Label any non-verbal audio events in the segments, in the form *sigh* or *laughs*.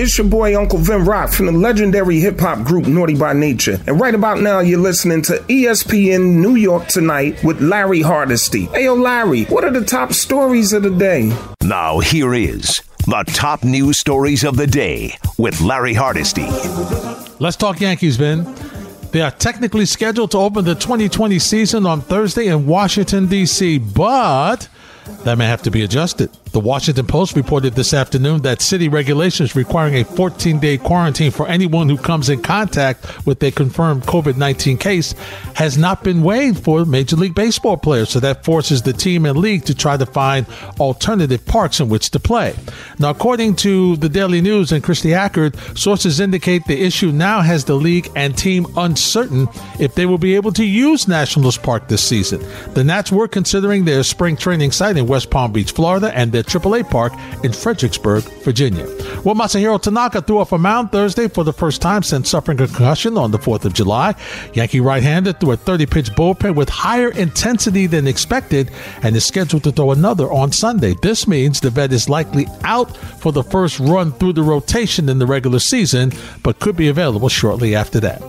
It's your boy Uncle Vin Rock from the legendary hip hop group Naughty by Nature. And right about now, you're listening to ESPN New York Tonight with Larry Hardesty. Hey, yo, Larry, what are the top stories of the day? Now, here is the top news stories of the day with Larry Hardesty. Let's talk Yankees, Vin. They are technically scheduled to open the 2020 season on Thursday in Washington, D.C., but that may have to be adjusted. The Washington Post reported this afternoon that city regulations requiring a 14 day quarantine for anyone who comes in contact with a confirmed COVID 19 case has not been waived for Major League Baseball players. So that forces the team and league to try to find alternative parks in which to play. Now, according to the Daily News and Kristie Ackert, sources indicate the issue now has the league and team uncertain if they will be able to use Nationals Park this season. The Nats were considering their spring training site in West Palm Beach, Florida, and their AAA Park in Fredericksburg, Virginia. Well, Masahiro Tanaka threw off a mound Thursday for the first time since suffering a concussion on the 4th of July. Yankee right-hander threw a 30-pitch bullpen with higher intensity than expected and is scheduled to throw another on Sunday. This means the vet is likely out for the first run through the rotation in the regular season, but could be available shortly after that.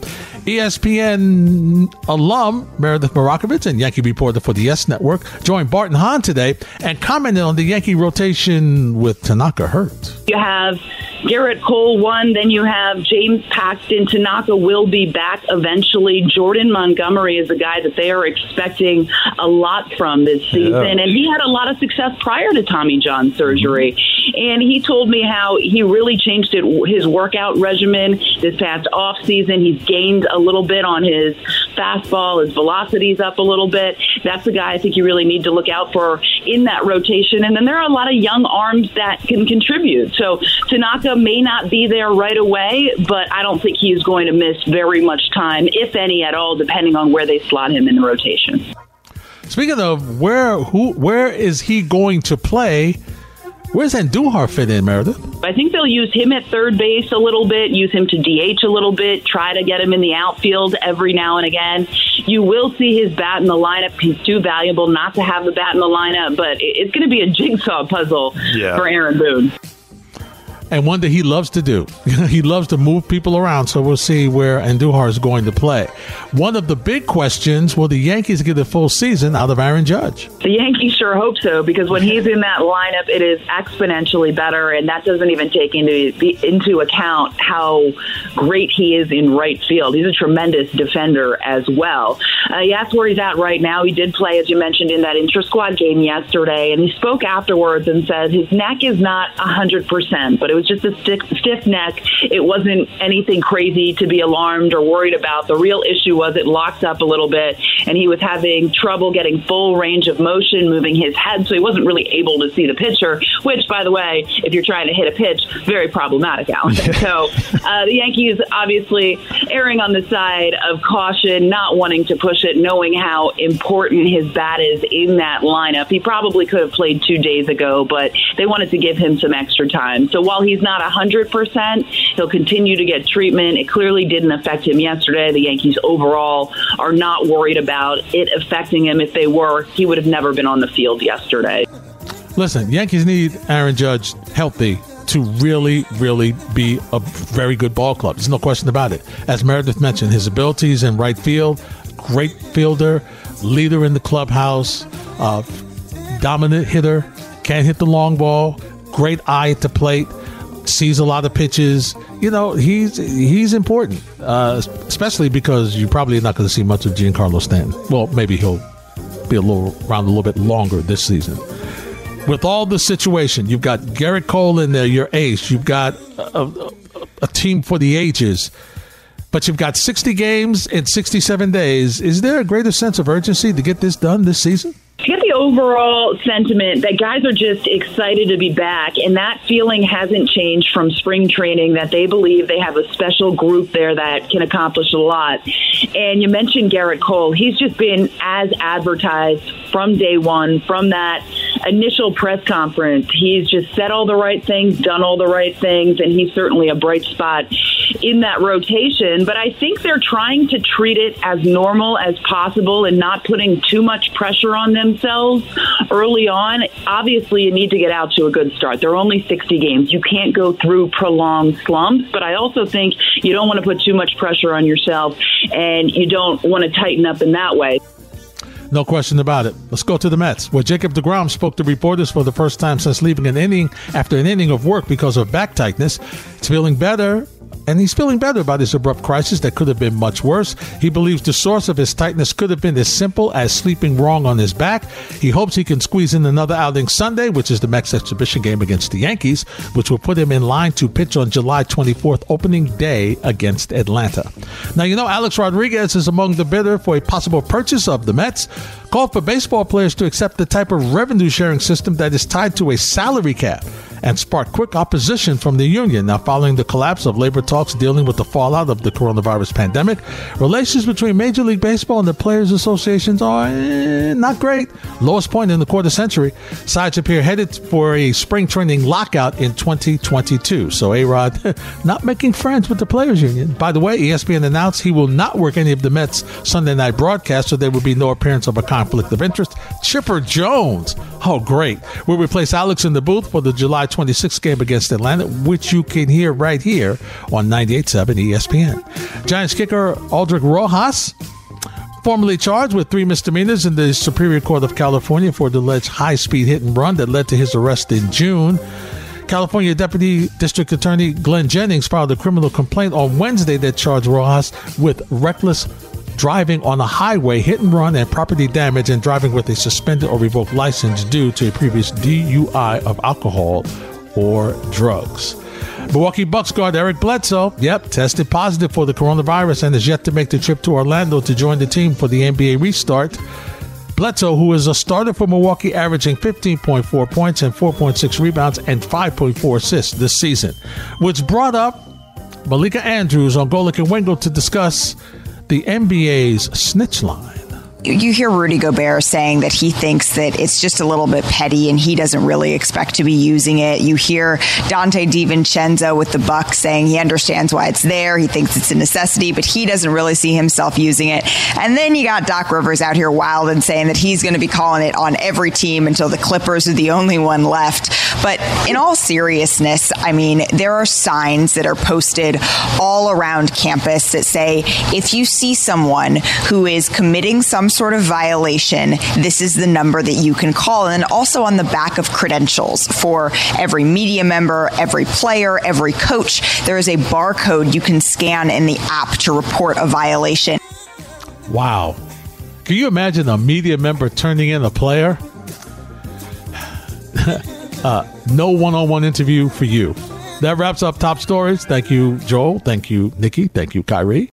ESPN alum Meredith Marakovits and Yankee reporter for the Yes Network joined Bart and Hahn today and commented on the Yankee rotation with Tanaka hurt. You have Gerrit Cole one, then you have James Paxton. Tanaka will be back eventually. Jordan Montgomery is a guy that they are expecting a lot from this season, yeah. and he had a lot of success prior to Tommy John surgery. Mm-hmm. And he told me how he really changed it, his workout regimen this past off season. He's gained a little bit on his fastball, his velocity's up a little bit. That's the guy I think you really need to look out for in that rotation. And then there are a lot of young arms that can contribute. So Tanaka may not be there right away, but I don't think he's going to miss very much time, if any at all, depending on where they slot him in the rotation. Speaking of where who where is he going to play? Where's Andujar fit in, Meredith? I think they'll use him at third base a little bit, use him to DH a little bit, try to get him in the outfield every now and again. You will see his bat in the lineup. He's too valuable not to have the bat in the lineup, but it's going to be a *laughs* jigsaw puzzle yeah. for Aaron Boone and one that he loves to do. *laughs* he loves to move people around, so we'll see where Andujar is going to play. One of the big questions will the Yankees get a full season out of Aaron Judge? The Yankees sure hope so because when he's in that lineup, it is exponentially better, and that doesn't even take into, into account how great he is in right field. He's a tremendous defender as well. Uh, that's where he's at right now. He did play, as you mentioned, in that intra squad game yesterday, and he spoke afterwards and said his neck is not 100%, but it was just a stiff, stiff neck. It wasn't anything crazy to be alarmed or worried about. The real issue was it locked up a little bit, and he was having trouble getting full range of motion, moving his head, so he wasn't really able to see the pitcher. Which, by the way, if you're trying to hit a pitch, very problematic, Alan. *laughs* so uh, the Yankees obviously erring on the side of caution, not wanting to push it, knowing how important his bat is in that lineup. He probably could have played two days ago, but they wanted to give him some extra time. So while he's not 100%. He'll continue to get treatment. It clearly didn't affect him yesterday. The Yankees overall are not worried about it affecting him. If they were, he would have never been on the field yesterday. Listen, Yankees need Aaron Judge healthy to really, really be a very good ball club. There's no question about it. As Meredith mentioned, his abilities in right field, great fielder, leader in the clubhouse, uh, dominant hitter, can't hit the long ball, great eye at the plate sees a lot of pitches. You know, he's he's important, uh, especially because you're probably not going to see much of Giancarlo Stanton. Well, maybe he'll be a little around a little bit longer this season. With all the situation, you've got Gerrit Cole in there, your ace. You've got a, a, a team for the ages but you've got 60 games in 67 days. Is there a greater sense of urgency to get this done this season? I get the overall sentiment that guys are just excited to be back, and that feeling hasn't changed from spring training. That they believe they have a special group there that can accomplish a lot. And you mentioned Gerrit Cole; he's just been as advertised from day one, from that initial press conference, he's just said all the right things, done all the right things, and he's certainly a bright spot in that rotation. But I think they're trying to treat it as normal as possible and not putting too much pressure on themselves early on. Obviously, you need to get out to a good start. There are only 60 games. You can't go through prolonged slumps, but I also think you don't want to put too much pressure on yourself and you don't want to tighten up in that way. No question about it. Let's go to the Mets, where Jacob DeGrom spoke to reporters for the first time since leaving an inning after an inning of work because of back tightness. It's feeling better and he's feeling better about his abrupt crisis that could have been much worse. He believes the source of his tightness could have been as simple as sleeping wrong on his back. He hopes he can squeeze in another outing Sunday, which is the Mets exhibition game against the Yankees, which will put him in line to pitch on July 24th, opening day against Atlanta. Now, you know, Alex Rodriguez is among the bidder for a possible purchase of the Mets called for baseball players to accept the type of revenue sharing system that is tied to a salary cap and sparked quick opposition from the union. Now, following the collapse of labor talks dealing with the fallout of the coronavirus pandemic, relations between Major League Baseball and the Players Associations are eh, not great. Lowest point in the quarter century. Sides appear headed for a spring training lockout in 2022. So, A Rod *laughs* not making friends with the Players Union. By the way, ESPN announced he will not work any of the Mets Sunday night broadcast, so there will be no appearance of a conflict of interest. Chipper Jones, oh, great, will replace Alex in the booth for the July 26th game against Atlanta, which you can hear right here on 98.7 ESPN. Giants kicker Aldrick Rosas formerly charged with three misdemeanors in the Superior Court of California for the alleged high speed hit and run that led to his arrest in June. California Deputy District Attorney Glenn Jennings filed a criminal complaint on Wednesday that charged Rosas with reckless driving on a highway, hit and run, and property damage, and driving with a suspended or revoked license due to a previous DUI of alcohol or drugs. Milwaukee Bucks guard Eric Bledsoe, yep, tested positive for the coronavirus and is yet to make the trip to Orlando to join the team for the NBA restart. Bledsoe, who is a starter for Milwaukee, averaging 15.4 points and 4.6 rebounds and 5.4 assists this season, which brought up Malika Andrews on Golic and Wingo to discuss the NBA's snitch line you hear Rudy Gobert saying that he thinks that it's just a little bit petty and he doesn't really expect to be using it. You hear Donte DiVincenzo with the Bucks saying he understands why it's there. He thinks it's a necessity, but he doesn't really see himself using it. And then you got Doc Rivers out here wild and saying that he's going to be calling it on every team until the Clippers are the only one left. But in all seriousness, I mean, there are signs that are posted all around campus that say if you see someone who is committing some sort of violation, this is the number that you can call. And also on the back of credentials for every media member, every player, every coach, there is a barcode you can scan in the app to report a violation. Wow. Can you imagine a media member turning in a player? *sighs* uh, no one on one interview for you. That wraps up top stories. Thank you, Joel. Thank you, Nikki. Thank you, Kyrie.